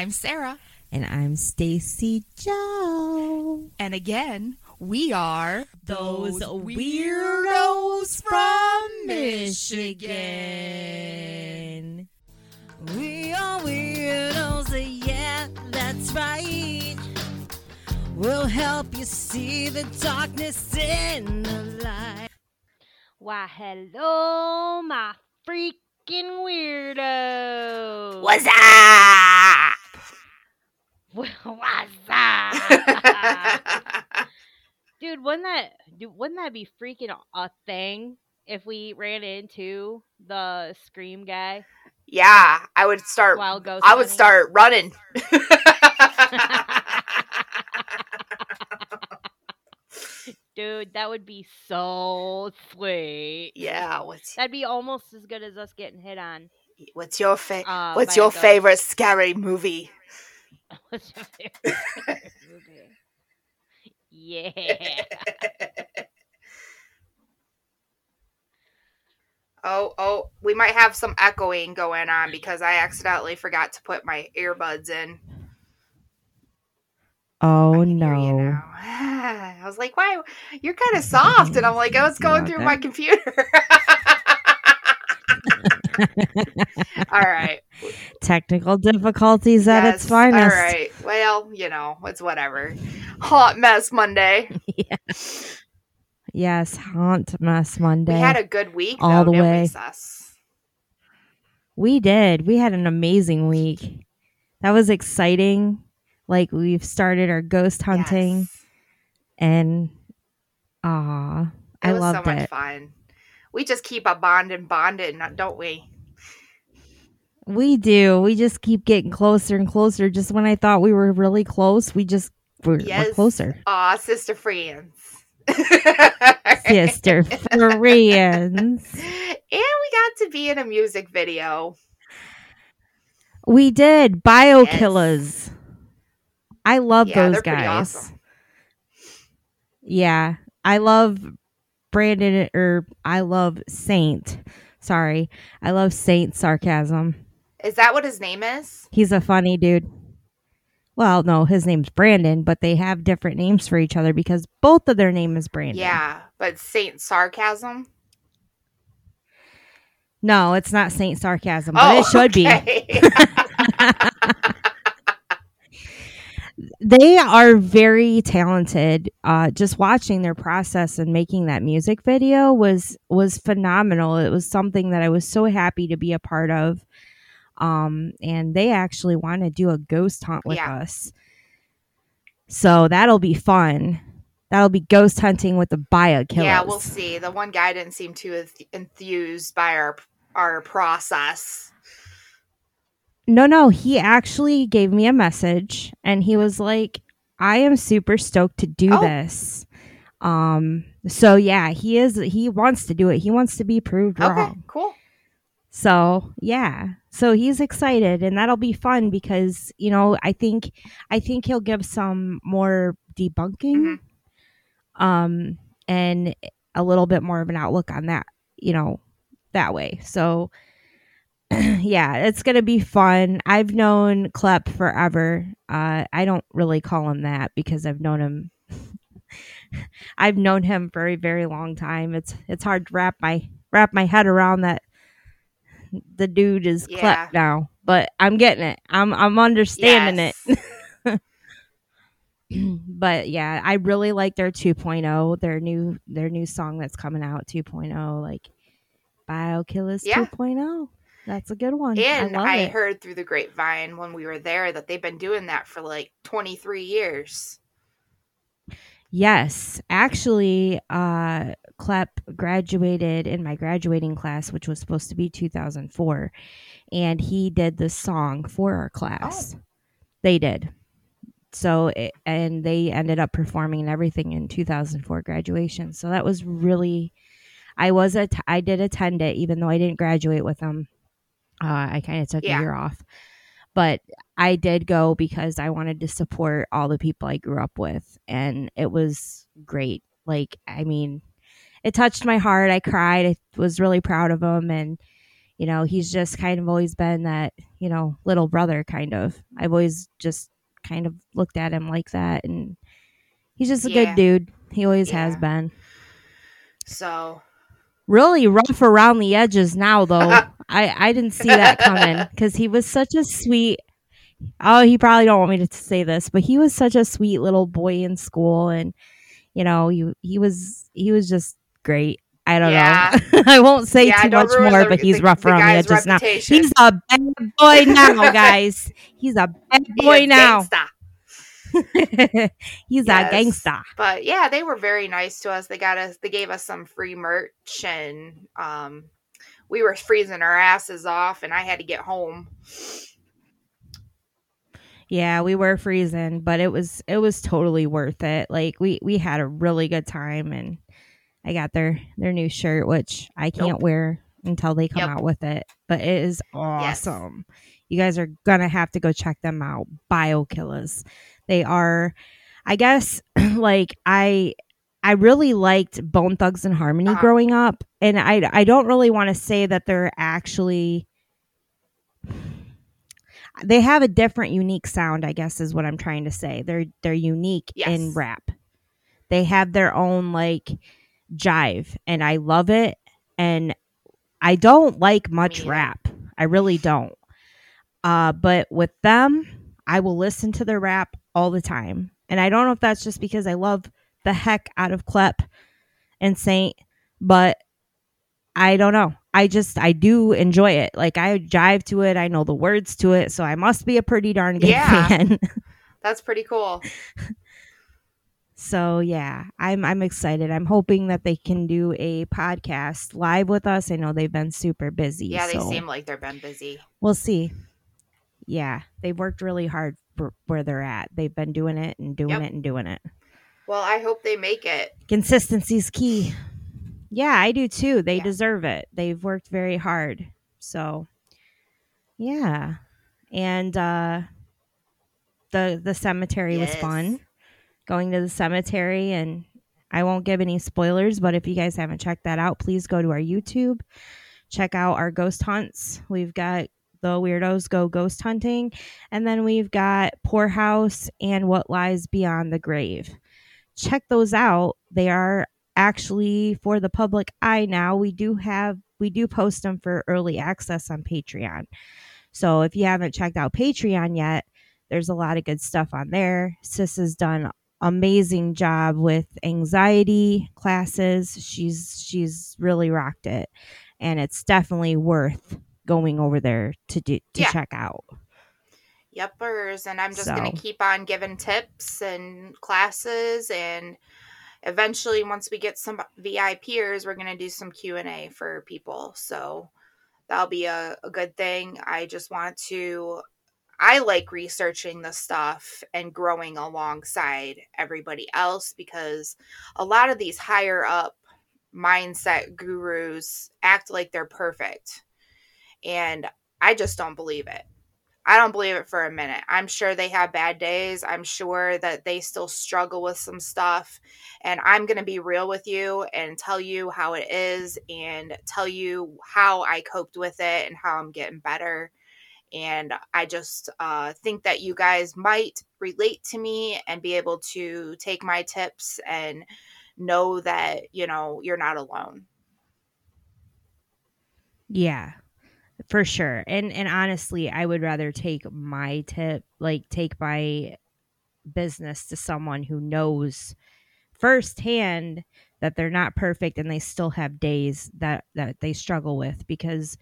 I'm Sara. And I'm Stacy Joe. And again, we are those weirdos from Michigan. We are weirdos, yeah, that's right. We'll help you see the darkness in the light. Why, hello, my freaking weirdo. What's up? What's up? dude, wouldn't that dude, wouldn't that be freaking a thing if we ran into the scream guy? Yeah, I would start. Wild ghost I would hunting? start running. Dude, that would be so sweet. yeah. What's That'd be almost as good as us getting hit on. what's your fa- Uh, What's your favorite scary movie? What's your favorite movie? Yeah. oh, oh, we might have some echoing going on mm. because I accidentally forgot to put my earbuds in. Oh I can hear you no. I was like, "Why? You're kind of soft," and I'm like, "I was going Yeah, through that- my computer." All right. Technical difficulties at its finest. All right. Well, you know, it's whatever. Hot mess Monday. Yes, haunt mess Monday. We had a good week, All though, the we, way. Sus? We did. We had an amazing week. That was exciting. Like we've started our ghost hunting Yes. and ah, I was loved so much it. fun. We just keep a bond and bonded, don't we? We do. We just keep getting closer and closer. Just when I thought we were really close, we just we're, we're closer. Aw, sister friends. Sister friends. And we got to be in a music video. We did bio killers. I love Yeah, those guys. awesome. Yeah, I love Brandon or I love Saint. Sorry, I love Saint sarcasm. Is that what his name is? He's a funny dude. Well, no, his name's Brandon, but they have different names for each other because both of their name is Brandon. Yeah, but Saint Sarcasm. No, it's not Saint sarcasm, but oh, it should be. They are very talented uh just watching their process and making that music video was was phenomenal it was something that i was so happy to be a part of um and they actually want to do a ghost hunt with Yeah. us so that'll be fun that'll be ghost hunting with the bio killers yeah, we'll see. The one guy didn't seem too enthused by our our process. No, no, he actually gave me a message and he was like, I am super stoked to do Oh. this. Um so yeah, he is he wants to do it. He wants to be proved Okay, wrong. cool. So, yeah. So he's excited and that'll be fun because, you know, I think I think he'll give some more debunking Mhm. um and a little bit more of an outlook on that, you know, that way. So yeah, it's gonna be fun. I've known Klep forever. Uh, I don't really call him that because I've known him. I've known him for a very long time. It's it's hard to wrap my wrap my head around that. The dude is Yeah. Klep now, but I'm getting it. I'm I'm understanding Yes. it. but yeah, I really like their 2.0, their new their new song that's coming out 2.0, like Bio Killers Yeah. 2.0. That's a good one. And I I, heard through the grapevine when we were there that they've been doing that for like 23 years. Yes, actually, uh, Klep graduated in my graduating class, which was supposed to be 2004, and he did the song for our class. They did. So, it, and they ended up performing and everything in 2004 graduation. So that was really, I was a, I did attend it, even though I didn't graduate with them. Uh, I kind of took Yeah. a year off, but I did go because I wanted to support all the people I grew up with, and it was great. Like, I mean, it touched my heart. I cried. I was really proud of him, and you know, he's just kind of always been that, you know, little brother kind of. I've always just kind of looked at him like that and he's just a Yeah. good dude. He always has been. So Really rough around the edges now though. I I didn't see that coming cuz he was such a sweet Oh, he probably don't want me to say this, but he was such a sweet little boy in school and you know, he he was he was just great. I don't Yeah. know. I won't say yeah, too much more, the- but he's the- rough around the edges now. He's a bad boy now, guys. He's a bad boy is now. gangsta. He's Yes. a gangsta. But yeah, they were very nice to us. They got us they gave us some free merch and um we were freezing our asses off and I had to get home. Yeah, we were freezing, but it was it was totally worth it. Like we we had a really good time and I got their their new shirt which I can't Nope. wear until they come Yep. out with it, but it is awesome. You guys are going to have to go check them out. Biokillers. They are. I guess like I I really liked Bone Thugs-n-Harmony Uh-huh. growing up and I I don't really want to say that they're actually they have a different unique sound i guess is what i'm trying to say. They're they're unique in rap. They have their own like jive and i love it and i don't like much rap. I really don't. Uh but with them i will listen to their rap all the time and i don't know if that's just because i love the heck out of Klep and saint but I don't know. I just I do enjoy it. Like I jive to it. I know the words to it, so I must be a pretty darn good Yeah. fan. That's pretty cool. so yeah, I'm I'm excited. I'm hoping that they can do a podcast live with us. I know they've been super busy. Yeah, they so seem like they've been busy. we'll see. Yeah, they've worked really hard where they're at. They've been doing it and doing Yep. it and doing it. Well, I hope they make it. Consistency is key. Yeah, I do too. They Yeah. deserve it. They've worked very hard. So, yeah. And uh the the cemetery was fun. Going to the cemetery and I won't give any spoilers, but if you guys haven't checked that out, please go to our YouTube. Check out our ghost hunts. We've got the weirdos go ghost hunting, and then we've got Poorhouse and What Lies Beyond the Grave. Check those out. They are actually for the public eye now. We do have we do post them for early access on Patreon. So if you haven't checked out Patreon yet, there's a lot of good stuff on there. Sis has done amazing job with anxiety classes. She's she's really rocked it. And it's definitely worth going over there to do to Yeah. check out. Yepers, and I'm just gonna keep on giving tips and classes, and eventually, once we get some VIPers, we're gonna do some Q and A for people. So that'll be a, a good thing. I just want to. I like researching the stuff and growing alongside everybody else because a lot of these higher up mindset gurus act like they're perfect. And I just don't believe it. I don't believe it for a minute. I'm sure they have bad days. I'm sure that they still struggle with some stuff. And I'm going to be real with you and tell you how it is and tell you how I coped with it and how I'm getting better. And I just uh, think that you guys might relate to me and be able to take my tips and know that, you know, you're not alone. Yeah. For sure. And and honestly, I would rather take my tip, like take my business to someone who knows firsthand that they're not perfect and they still have days that that they struggle with because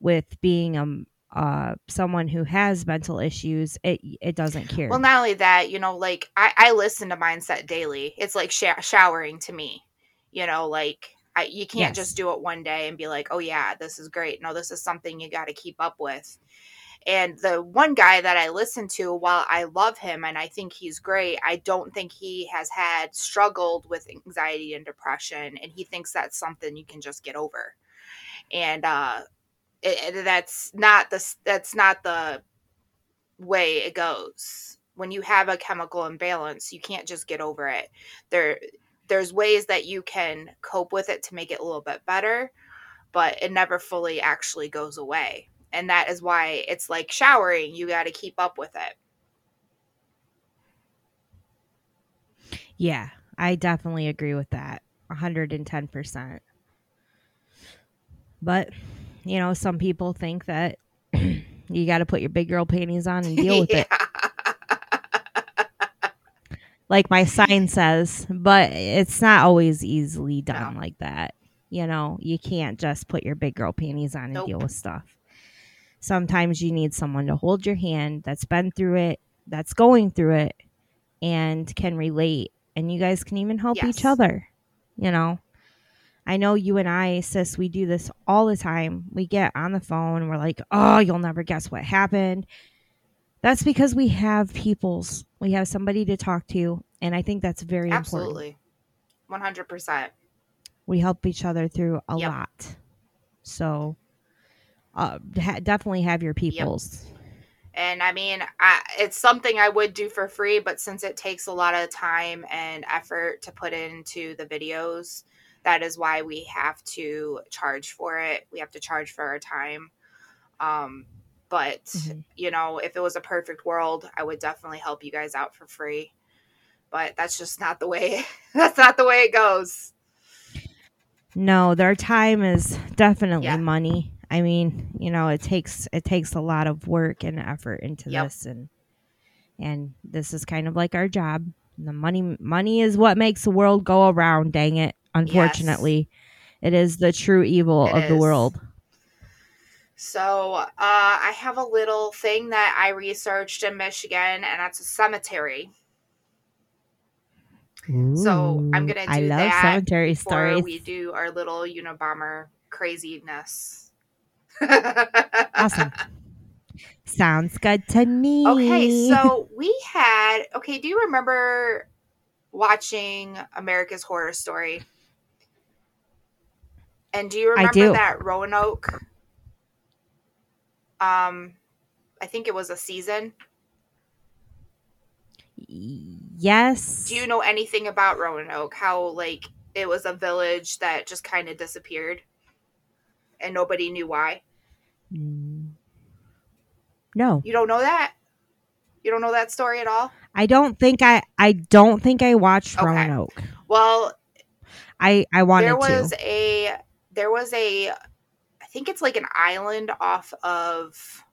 with being a uh someone who has mental issues, it it doesn't care. Well, not only that, you know, like I, I listen to Mindset Daily. It's like sho- showering to me. You know, like I, you can't Yes. just do it one day and be like, oh yeah, this is great. No, this is something you got to keep up with. And the one guy that I listen to, while I love him and I think he's great, I don't think he has had struggled with anxiety and depression, and he thinks that's something you can just get over. And uh, it, that's not the that's not the way it goes. When you have a chemical imbalance, you can't just get over it. There there's ways that you can cope with it to make it a little bit better, but it never fully actually goes away. And that is why it's like showering, you got to keep up with it. Yeah, I definitely agree with that. 110%. But, you know, some people think that you got to put your big girl panties on and deal with it. Like my mm-hmm. sign says, but it's not always easily done No. like that. You know, you can't just put your big girl panties on and Nope. deal with stuff. Sometimes you need someone to hold your hand that's been through it, that's going through it, and can relate. And you guys can even help each other. You know, I know you and I, sis, we do this all the time. We get on the phone and we're like, oh, you'll never guess what happened. That's because we have people's, we have somebody to talk to. And I think that's very important. Absolutely. 100%. We help each other through a Yep. lot. So uh, ha- definitely have your peoples. And I mean, I, it's something I would do for free, but since it takes a lot of time and effort to put into the videos, that is why we have to charge for it. We have to charge for our time. Um, but Mhm. you know, if it was a perfect world, I would definitely help you guys out for free. But that's just not the way. that's not the way it goes. No, their time is definitely Yeah. money. I mean, you know, it takes it takes a lot of work and effort into Yep. this and and this is kind of like our job. The money money is what makes the world go around, dang it. Unfortunately. It is the true evil It of the world. So uh, I have a little thing that I researched in Michigan, and that's a cemetery. So, I'm gonna I do love that cemetery Before stories. we do our little Unabomber craziness. Awesome. Sounds good to me. Okay, so we had. Okay, do you remember watching America's Horror Story? And do you I remember do. that Roanoke? Um, I think it was a season. yes. Do you know anything about Roanoke? How like it was a village that just kind of disappeared, and nobody knew why. Mm. No. You don't know that? You don't know that story at all? I don't think I I don't think I watched Okay. Roanoke. Well, I I wanted there was to. a there was a think it's like an island off of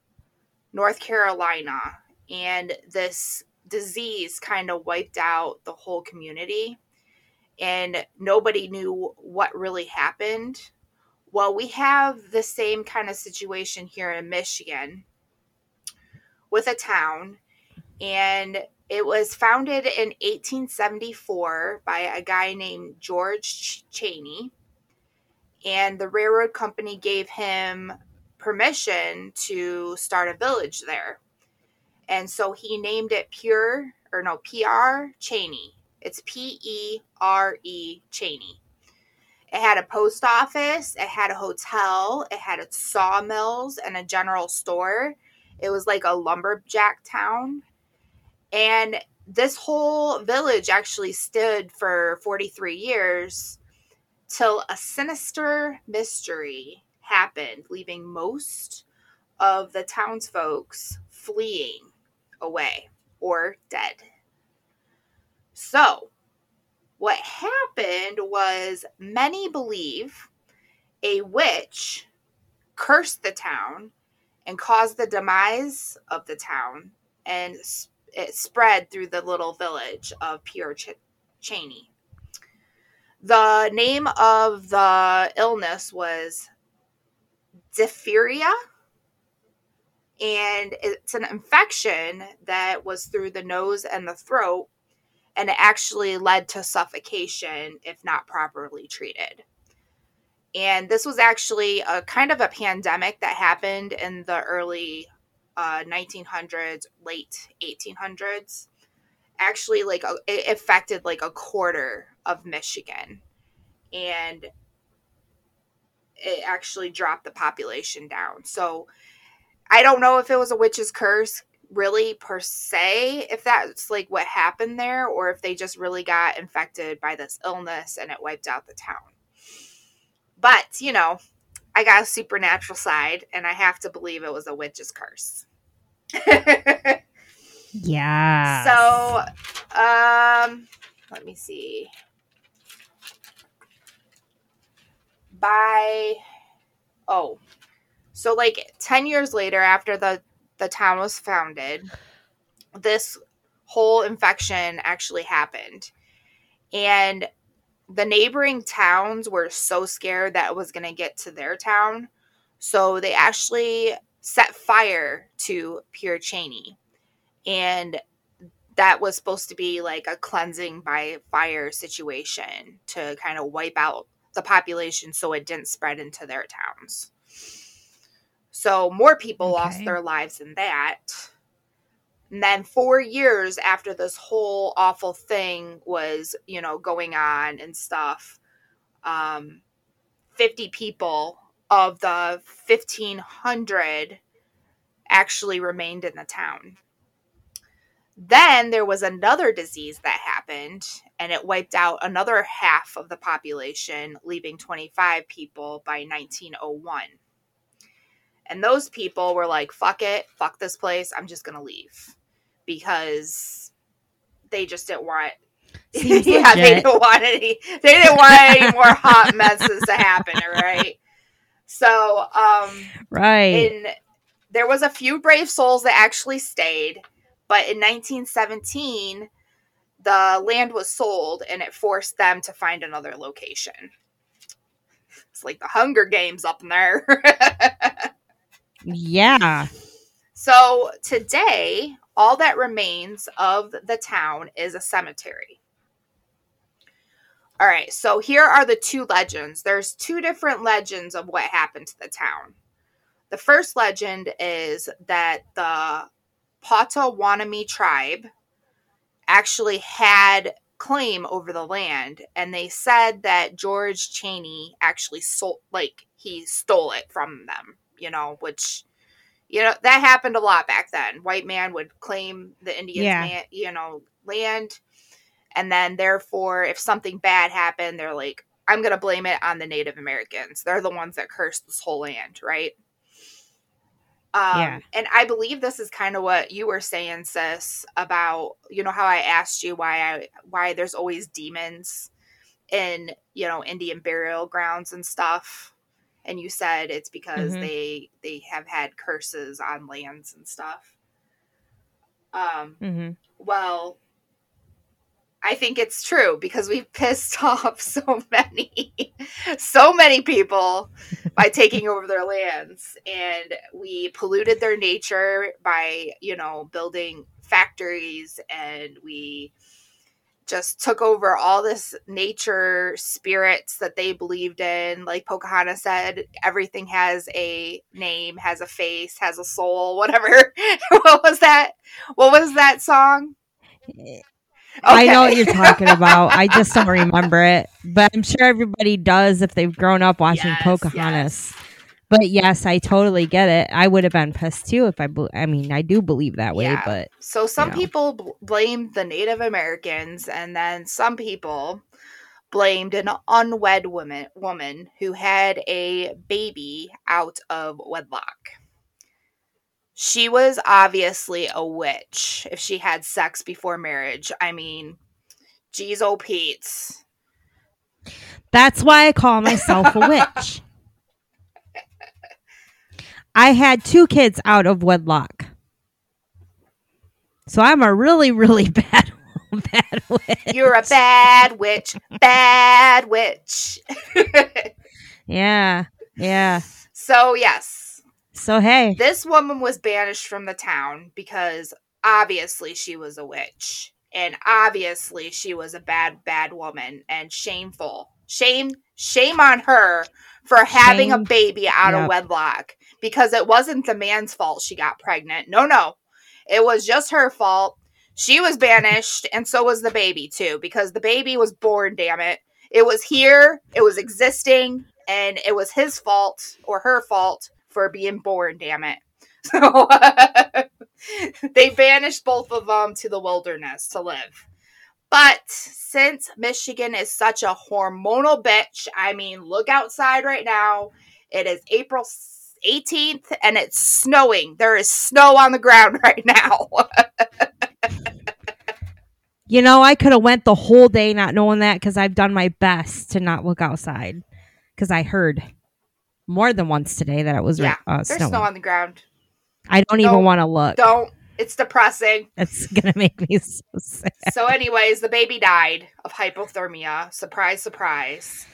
North Carolina and this disease kind of wiped out the whole community and nobody knew what really happened. Well, we have the same kind of situation here in Michigan with a town and it was founded in 1874 by a guy named George Ch- Cheney. And the railroad company gave him permission to start a village there. And so he named it Pure, or no, Pere Cheney. It's P E R E Cheney. It had a post office, it had a hotel, it had sawmills and a general store. It was like a lumberjack town. And this whole village actually stood for 43 years till a sinister mystery happened, leaving most of the townsfolks fleeing away or dead. So, what happened was many believe a witch cursed the town and caused the demise of the town and it spread through the little village of Pure Ch- Cheney. The name of the illness was diphtheria, and it's an infection that was through the nose and the throat, and it actually led to suffocation if not properly treated. And this was actually a kind of a pandemic that happened in the early uh, 1900s, late 1800s. Actually, like a, it affected like a quarter of Michigan, and it actually dropped the population down. So I don't know if it was a witch's curse, really per se, if that's like what happened there, or if they just really got infected by this illness and it wiped out the town. But you know, I got a supernatural side, and I have to believe it was a witch's curse. Yeah. So, um, let me see. By oh, so like ten years later, after the the town was founded, this whole infection actually happened, and the neighboring towns were so scared that it was going to get to their town, so they actually set fire to Pere Cheney and that was supposed to be like a cleansing by fire situation to kind of wipe out the population so it didn't spread into their towns. So more people lost their lives in that. And then 4 years after this whole awful thing was, you know, going on and stuff, um 50 people of the 1500 actually remained in the town. Then there was another disease that happened, and it wiped out another half of the population, leaving 25 people by 1901. And those people were like, fuck it, fuck this place, I'm just gonna leave. Because they just didn't want yeah, they didn't want any they didn't want any more hot messes to happen, right? So um right. in there was a few brave souls that actually stayed but in 1917 the land was sold and it forced them to find another location. It's like the hunger games up in there. Yeah. so today all that remains of the town is a cemetery. All right so here are the two legends. There's two different legends of what happened to the town. The first legend is that the Potawatomi tribe actually had claim over the land, and they said that George Cheney actually sold, like, he stole it from them, you know, which, you know, that happened a lot back then. White man would claim the Indians, Yeah. man, you know, land, and then therefore, if something bad happened, they're like, I'm going to blame it on the Native Americans. They're the ones that cursed this whole land, right? Um, Yeah. And I believe this is kind of what you were saying, sis, about you know how I asked you why I why there's always demons in you know Indian burial grounds and stuff, and you said it's because Mhm. they they have had curses on lands and stuff. Um, hmm well, I think it's true because we've pissed off so many, so many people by taking over their lands, and we polluted their nature by, you know, building factories, and we just took over all this nature spirits that they believed in. Like Pocahontas said, everything has a name, has a face, has a soul, whatever. what was that? What was that song? Eh, I know what you're talking about. I just don't remember it, but I'm sure everybody does if they've grown up watching Yes, Pocahontas. But yes, I totally get it. I would have been pissed too if I. Be- I mean, I do believe that way, Yeah. but So some know. people bl- blamed the Native Americans, and then some people blamed an unwed woman woman who had a baby out of wedlock. She was obviously a witch if she had sex before marriage. I mean, geez, oh Pete's. that's why I call myself a witch. I had two kids out of wedlock, so I'm a really, really bad, bad witch. You're a bad witch, bad witch. Yeah, yeah. so yes, So hey, This woman was banished from the town because obviously she was a witch. And obviously she was a bad, bad woman and shameful. Shame, shame on her for having a baby out of wedlock because it wasn't the man's fault she got pregnant. No, no. It was just her fault. She was banished and so was the baby too because the baby was born, damn it. It was here, it was existing, and it was his fault or her fault for being born, damn it. So they banished both of them to the wilderness to live. But since Michigan is such a hormonal bitch, I mean, look outside right now. It is April 18th and it's snowing. There is snow on the ground right now. You know, I could have went the whole day not knowing that because I've done my best to not look outside because I heard more than once today that it was yeah, uh, there's snowing. snow on the ground. I don't even Don't- want to look. Don't. It's depressing. It's gonna make me so sad. so, anyways, the baby died of hypothermia. Surprise, surprise.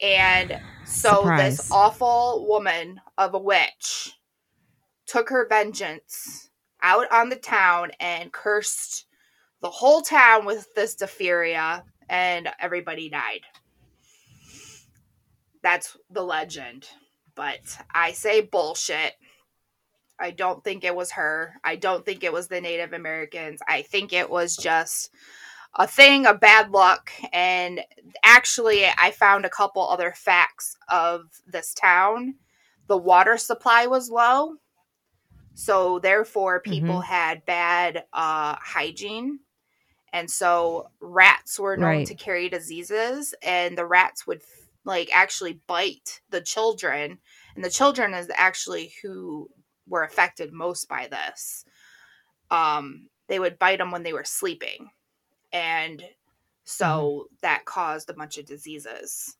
And so Surprise. this awful woman of a witch took her vengeance out on the town and cursed the whole town with this diphtheria, and everybody died. That's the legend. But I say bullshit. I don't think it was her. I don't think it was the Native Americans. I think it was just a thing of bad luck. And actually, I found a couple other facts of this town. The water supply was low. So, therefore, people had bad uh, hygiene. And so, rats were known Right. to carry diseases, and the rats would like actually bite the children. And the children is actually who were affected most by this. Um, they would bite them when they were sleeping, and so that caused a bunch of diseases.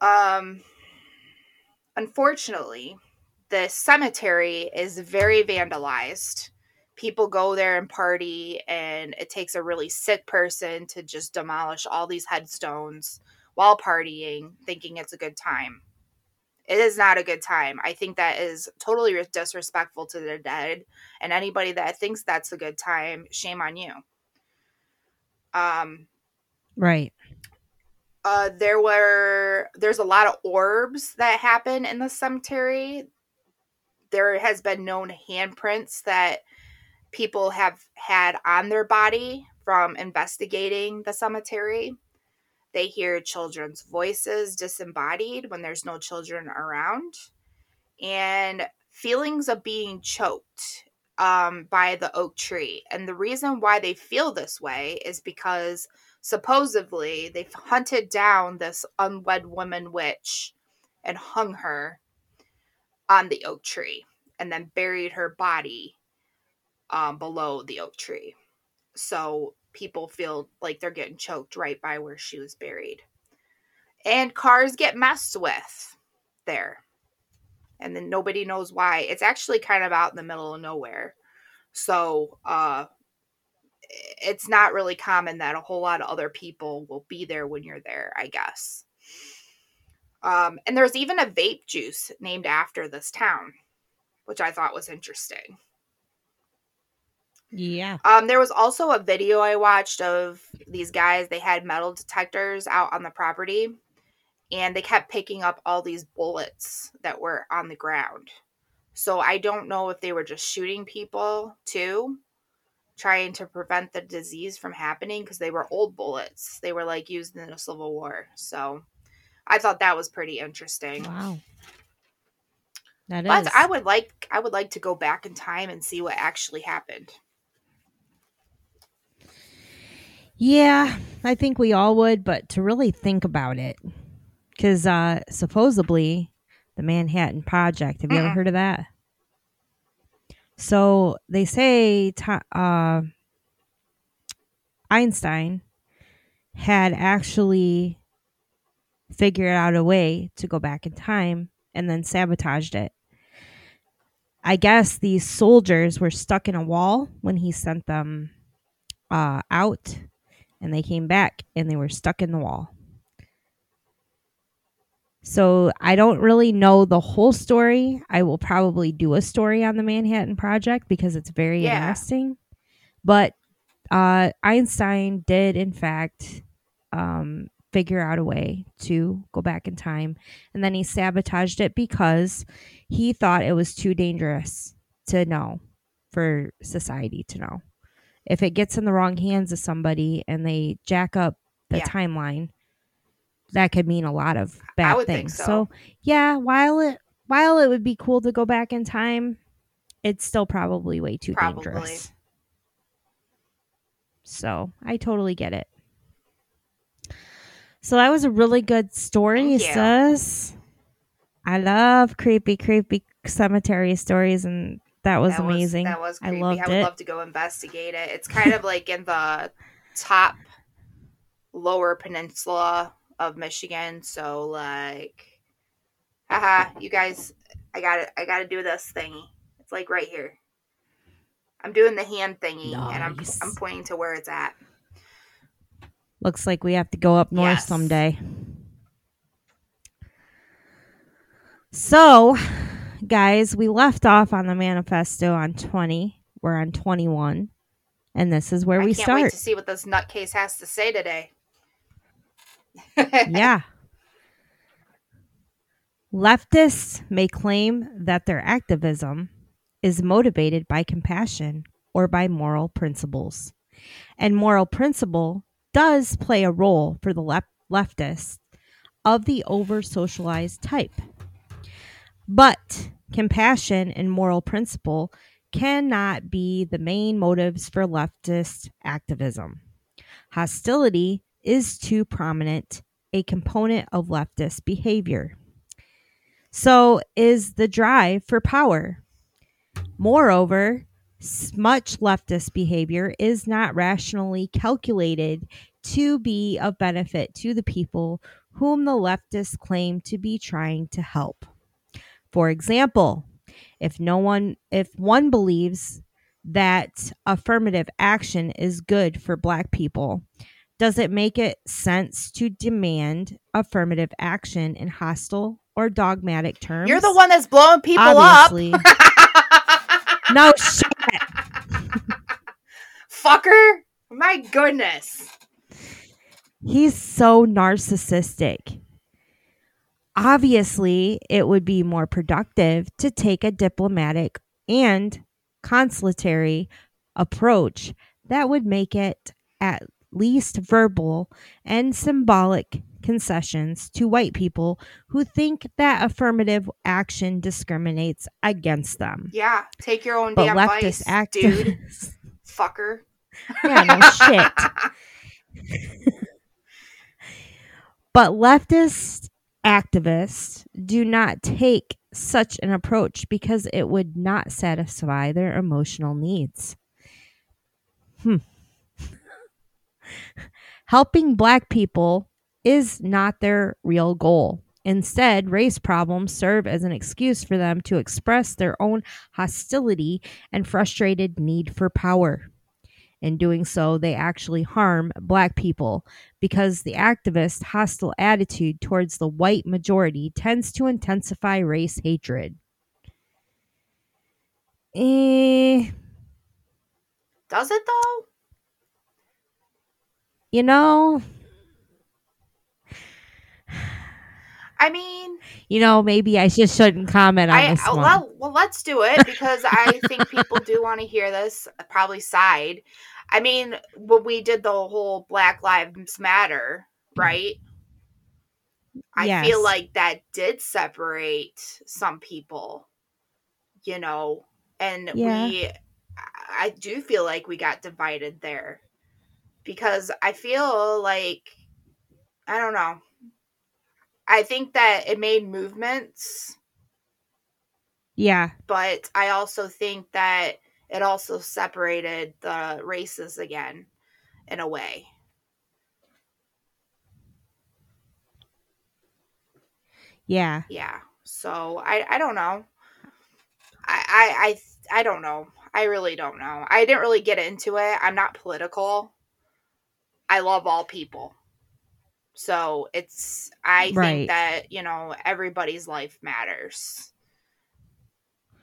Um, unfortunately, the cemetery is very vandalized. People go there and party, and it takes a really sick person to just demolish all these headstones while partying, thinking it's a good time. It is not a good time. I think that is totally disrespectful to the dead, and anybody that thinks that's a good time, shame on you. Um, Right. uh, there were there's a lot of orbs that happen in the cemetery. There has been known handprints that people have had on their body from investigating the cemetery. They hear children's voices disembodied when there's no children around, and feelings of being choked um, by the oak tree. And the reason why they feel this way is because supposedly they've hunted down this unwed woman witch and hung her on the oak tree and then buried her body um, below the oak tree so people feel like they're getting choked right by where she was buried and cars get messed with there and then nobody knows why it's actually kind of out in the middle of nowhere so uh it's not really common that a whole lot of other people will be there when you're there, I guess. Um, and there's even a vape juice named after this town, which I thought was interesting. Yeah. Um, there was also a video I watched of these guys. They had metal detectors out on the property, and they kept picking up all these bullets that were on the ground. So I don't know if they were just shooting people too, trying to prevent the disease from happening because they were old bullets. They were like used in the Civil War. So I thought that was pretty interesting. Wow. That is. But I would like I would like to go back in time and see what actually happened. Yeah, I think we all would, but to really think about it, because uh, supposedly the Manhattan Project. Have you ever heard of that? So they say uh, Einstein had actually figured out a way to go back in time and then sabotaged it. I guess these soldiers were stuck in a wall when he sent them uh, out and they came back and they were stuck in the wall. So I don't really know the whole story. I will probably do a story on the Manhattan Project because it's very Yeah. interesting. But uh, Einstein did, in fact, um, figure out a way to go back in time, and then he sabotaged it because he thought it was too dangerous to know for society to know if it gets in the wrong hands of somebody and they jack up the Yeah. timeline, that could mean a lot of bad things. so. yeah, while it while it would be cool to go back in time, it's still probably way too Probably. dangerous. So I totally get it. So that was a really good story, sis. I love creepy, creepy cemetery stories, and that was That amazing. that was I creepy. loved I would it. love to go investigate it. It's kind of like in the top lower peninsula of Michigan. So like, haha, you guys, I got to I got to do this thingy. It's like right here. I'm doing the hand thingy, and I'm I'm pointing to where it's at. Looks like we have to go up north Yes. someday. So, guys, we left off on the manifesto on 20. We're on 21. And this is where I we can't wait start. to see what this nutcase has to say today. yeah. Leftists may claim that their activism is motivated by compassion or by moral principles. And moral principle does play a role for the leftists of the over socialized type. But compassion and moral principle cannot be the main motives for leftist activism. Hostility is too prominent a component of leftist behavior. So is the drive for power. Moreover, much leftist behavior is not rationally calculated to be of benefit to the people whom the leftists claim to be trying to help. For example, if no one if one believes that affirmative action is good for black people, does it make it sense to demand affirmative action in hostile or dogmatic terms? You're the one that's blowing people Obviously. up. no shit. Fucker. My goodness. He's so narcissistic. Obviously, it would be more productive to take a diplomatic and consulatory approach that would make it at least verbal and symbolic concessions to white people who think that affirmative action discriminates against them. Yeah, take your own But damn leftist advice, dude. activists, Fucker. yeah, no shit. But leftist activists do not take such an approach because it would not satisfy their emotional needs. Hmm. Helping black people is not their real goal. Instead, race problems serve as an excuse for them to express their own hostility and frustrated need for power. In doing so, they actually harm black people because the activist hostile attitude towards the white majority tends to intensify race hatred. Eh, Does it though? you know, I mean, you know, maybe I just shouldn't comment on I this one. well, well, let's do it because I think people do want to hear this. Probably side. I mean, when we did the whole Black Lives Matter, right? I feel like that did separate some people, you know, and Yeah. we, I do feel like we got divided there because I feel like, I don't know. I think that it made movements yeah, but I also think that it also separated the races again in a way. yeah. Yeah. So I I don't know. I I I, I don't know. I really don't know. I didn't really get into it. I'm not political. I love all people. So it's I Right. think that, you know, everybody's life matters.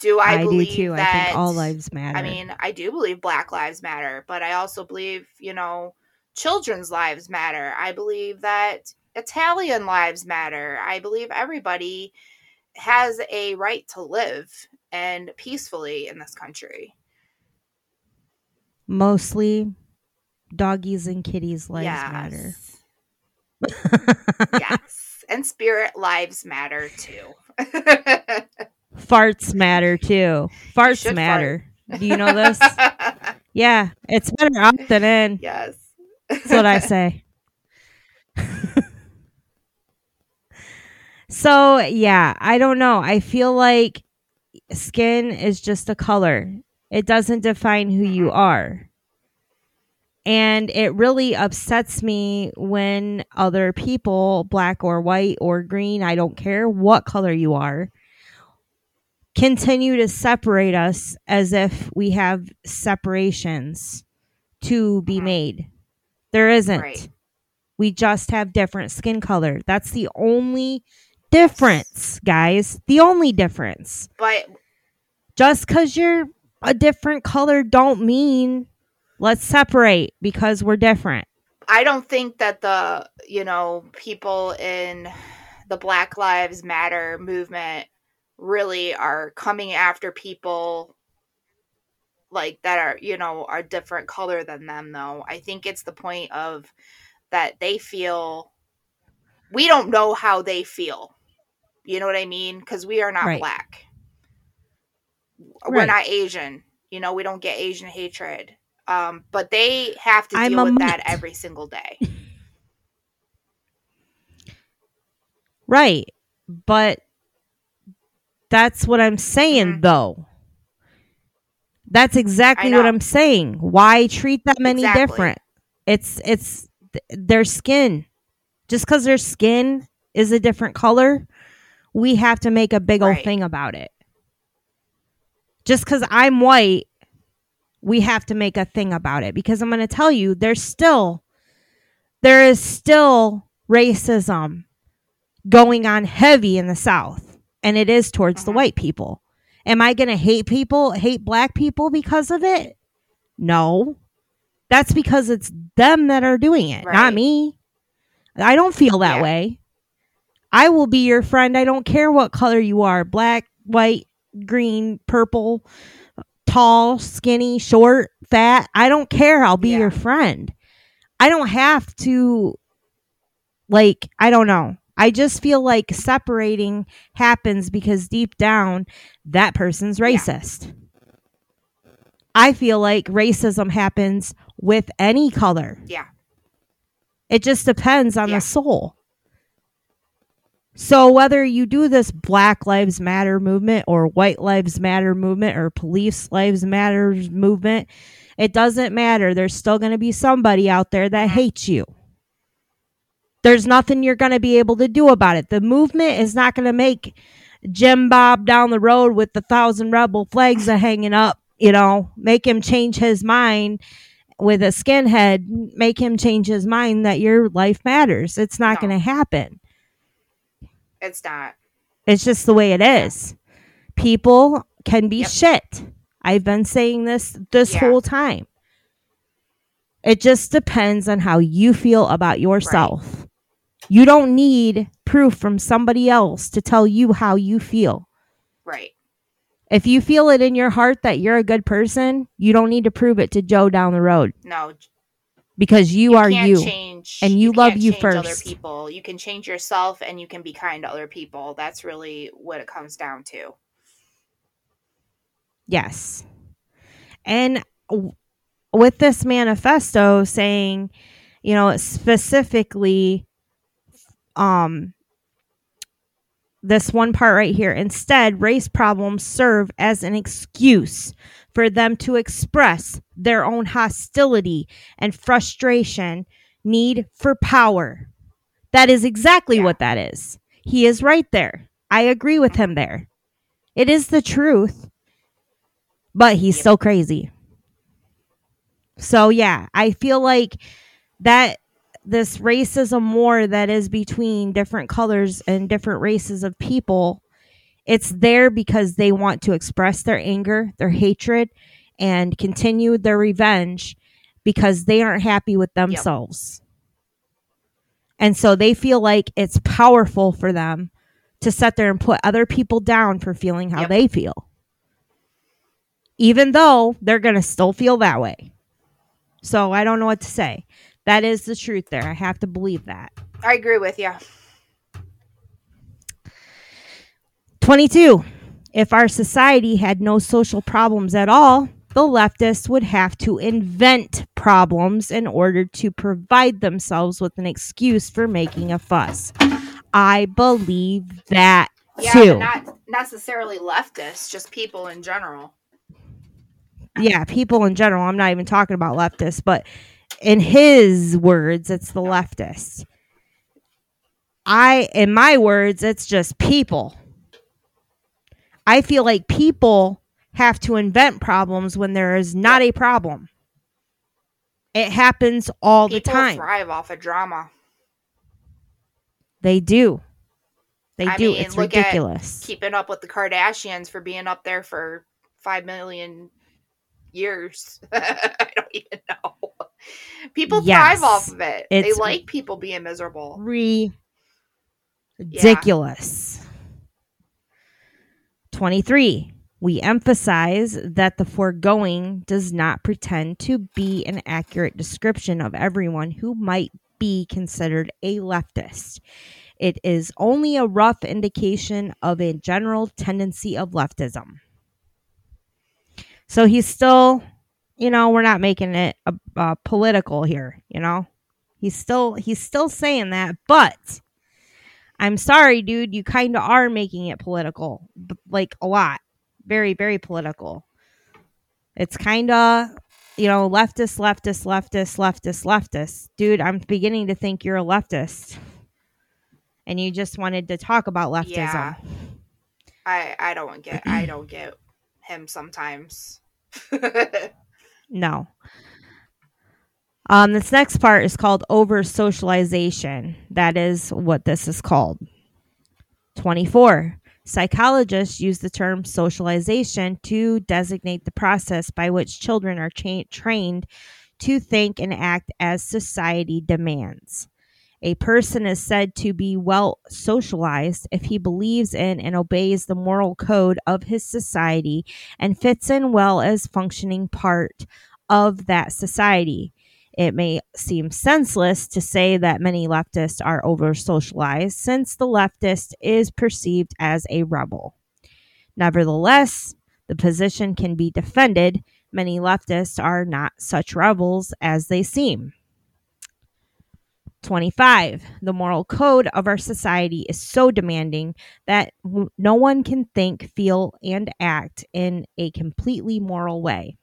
Do I, I, do believe too. that I think all lives matter. I mean, I do believe Black Lives Matter, but I also believe, you know, children's lives matter. I believe that Italian lives matter. I believe everybody has a right to live and peacefully in this country. mostly doggies and kitties lives matter. Yes. yes. And spirit lives matter too. Farts matter too. Farts should fart. matter. Do you know this? yeah, it's better out than in. yes. That's what I say. So, yeah, I don't know. I feel like skin is just a color. It doesn't define who you mm-hmm. are. And it really upsets me when other people, black or white or green, I don't care what color you are, continue to separate us as if we have separations to be Mhm. made. There isn't. Right. We just have different skin color. That's the only difference, guys. The only difference. But Just because you're a different color don't mean let's separate because we're different. I don't think that the, you know, people in the Black Lives Matter movement really are coming after people like that are, you know, are different color than them though. I think it's the point of that they feel we don't know how they feel. You know what I mean? Cuz we are not Right. black. We're Right. not Asian. You know, we don't get Asian hatred. Um, but they have to I'm deal a with that every single day. Right. But that's what I'm saying, Mhm. though. That's exactly what. I'm saying. Why treat them any Exactly. different? It's it's th- their skin. Just because their skin is a different color, we have to make a big old Right. thing about it. Just because I'm white, we have to make a thing about it because I'm going to tell you, there's still there is still racism going on heavy in the South, and it is towards the Mhm. white people. Am I going to hate people, hate black people because of it? No. That's because it's them that are doing it, Right. not me. I don't feel that Yeah. way. I will be your friend. I don't care what color you are black, white, green, purple, tall, skinny, short, fat. I don't care. I'll be Yeah. your friend. I don't have to, like, I don't know. I just feel like separating happens because deep down, that person's Yeah. racist. I feel like racism happens with any color. Yeah. It just depends on Yeah. the soul. So whether you do this Black Lives Matter movement or White Lives Matter movement or Police Lives Matter movement, it doesn't matter. There's still going to be somebody out there that Mhm. hates you. There's nothing you're going to be able to do about it. The movement is not going to make Jim Bob down the road with the thousand rebel flags a hanging up, you know, make him change his mind with a skinhead, make him change his mind that your life matters. It's not No. going to happen. It's not. It's just the way it is. People can be Yep. shit. I've been saying this this Yeah. whole time. It just depends on how you feel about yourself. You don't need proof from somebody else to tell you how you feel. Right. If you feel it in your heart that you're a good person, you don't need to prove it to Joe down the road No. because you, are can't you. change and you love can't you change Other first. people. You can change yourself, and you can be kind to other people. That's really what it comes down to. Yes. And with this manifesto saying, you know, specifically um this one part right here, instead race problems serve as an excuse for them to express their own hostility and frustration, need for power. That is exactly Yeah. what that is. He is right there. I agree with him there. It is the truth but he's Yep. still crazy. So yeah, I feel like that this racism war that is between different colors and different races of people, it's there because they want to express their anger, their hatred, and continue their revenge because they aren't happy with themselves. And so they feel like it's powerful for them to sit there and put other people down for feeling how Yep. they feel even though they're going to still feel that way. So I don't know what to say. That is the truth there. I have to believe that. I agree with you. 22. If our society had no social problems at all, the leftists would have to invent problems in order to provide themselves with an excuse for making a fuss. I believe that Yeah, too. not necessarily leftists, just people in general. yeah, people in general. I'm not even talking about leftists, but in his words, it's the leftists. I, in my words, it's just people. I feel like people have to invent problems when there is not a problem. It happens all people the time. thrive off of drama. They do. They I do. mean, it's ridiculous. Keeping up with the Kardashians for being up there for five million years. I don't even know. People Yes. thrive off of it. they like people being miserable. ridiculous. 23. We emphasize that the foregoing does not pretend to be an accurate description of everyone who might be considered a leftist. It is only a rough indication of a general tendency of leftism. So he's still, you know, we're not making it a, a political here, you know. He's still he's still saying that, but I'm sorry, dude. You kind of are making it political, b- like a lot, very, very political. It's kind of, you know, leftist, leftist, leftist, leftist, leftist. Dude, I'm beginning to think you're a leftist, and you just wanted to talk about leftism. Yeah. I I don't get I don't get him sometimes. No. Um, this next part is called over socialization. That is what this is called. 24. Psychologists use the term socialization to designate the process by which children are cha- trained to think and act as society demands. A person is said to be well socialized if he believes in and obeys the moral code of his society and fits in well as functioning part of that society. It may seem senseless to say that many leftists are over socialized since the leftist is perceived as a rebel. Nevertheless, the position can be defended. Many leftists are not such rebels as they seem. 25. The moral code of our society is so demanding that no one can think, feel, and act in a completely moral way.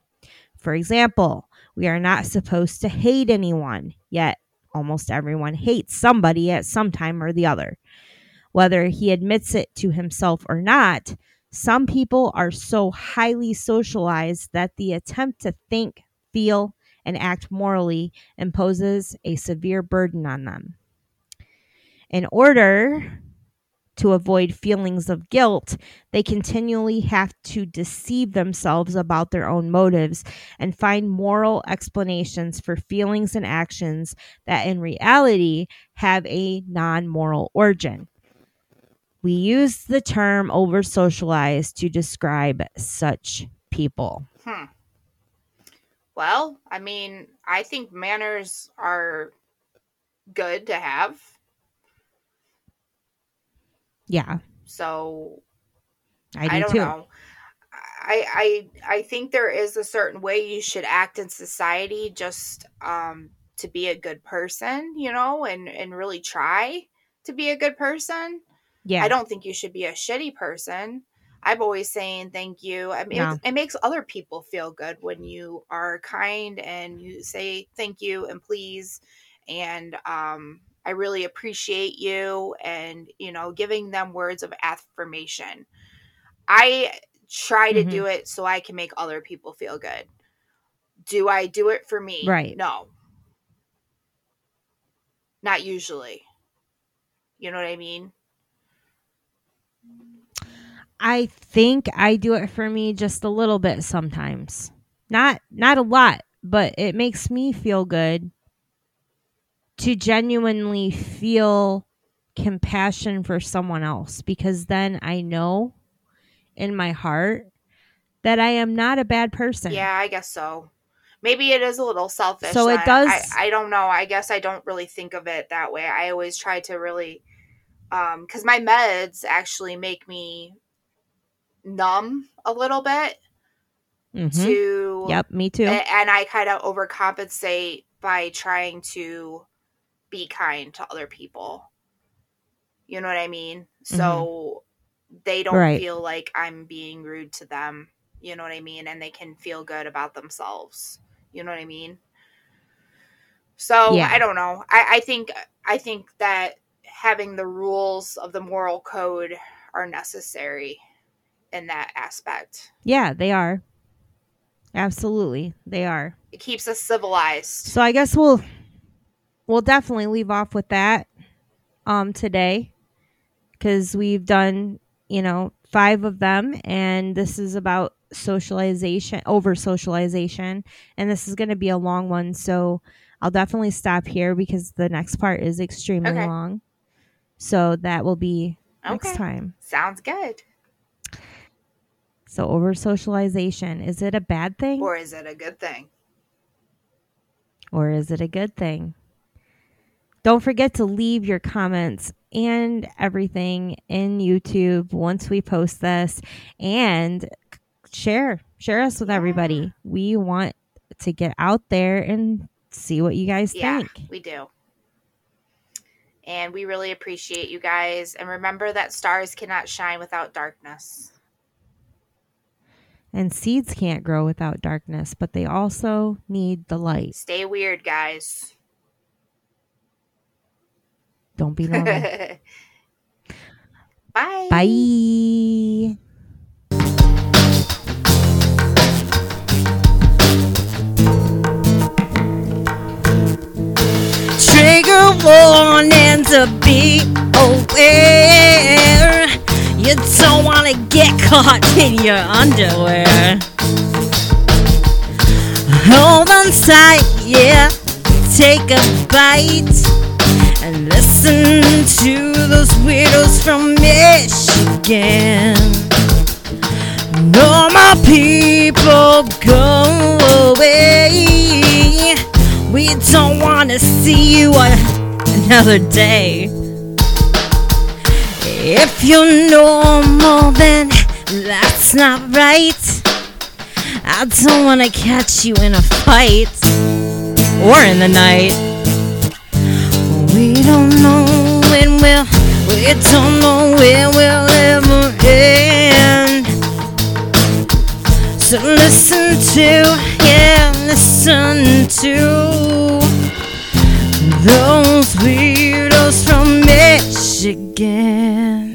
For example, we are not supposed to hate anyone, yet almost everyone hates somebody at some time or the other. Whether he admits it to himself or not, some people are so highly socialized that the attempt to think, feel, and act morally imposes a severe burden on them. In order to avoid feelings of guilt, they continually have to deceive themselves about their own motives and find moral explanations for feelings and actions that in reality have a non moral origin. We use the term over socialized to describe such people. Hmm. Well, I mean, I think manners are good to have. Yeah, So I do I, don't too. know. I I I think there is a certain way you should act in society just um to be a good person, you know, and and really try to be a good person. Yeah, I don't think you should be a shitty person. I'm always saying thank you. I mean, No. it, it makes other people feel good when you are kind and you say thank you and please, and um, I really appreciate you, and you know, giving them words of affirmation. I try to Mm-hmm. do it so I can make other people feel good. Do I do it for me? Right. No. Not usually. You know what I mean? I think I do it for me just a little bit sometimes. Not not a lot, but it makes me feel good to genuinely feel compassion for someone else because then I know in my heart that I am not a bad person. Yeah, I guess so. Maybe it is a little selfish. So it does- I, I don't know. I guess I don't really think of it that way. I always try to really, um, because my meds actually make me numb a little bit mm-hmm. to. Yep, me too. And I kind of overcompensate by trying to be kind to other people. You know what I mean? So they don't Right. feel like I'm being rude to them. You know what I mean? And they can feel good about themselves. You know what I mean? So Yeah. I don't know. I, I think I think that having the rules of the moral code are necessary in that aspect. Yeah, they are. Absolutely, they are. It keeps us civilized. So I guess we'll we'll definitely leave off with that um today cuz we've done, you know, 5 of them and this is about socialization, over socialization and this is going to be a long one, so I'll definitely stop here because the next part is extremely Okay. long. So that will be next time. Sounds good. So over socialization, is it a bad thing? Or is it a good thing? or is it a good thing? Don't forget to leave your comments and everything in YouTube once we post this and share share us with Yeah. everybody. We want to get out there and see what you guys Yeah, think. we do. And we really appreciate you guys. And remember that stars cannot shine without darkness. And seeds can't grow without darkness, but they also need the light. Stay weird, guys. Don't be normal. Bye. Bye. Trigger warning to be aware. You don't want to get caught in your underwear. Hold on tight, yeah. Take a bite and listen to those weirdos from Michigan. Normal people go away. We don't want to see you another day. If you're normal, then that's not right. I don't want to catch you in a fight or in the night. We don't know when we'll, we don't know when we'll ever end. So listen to, yeah, listen to those from Michigan.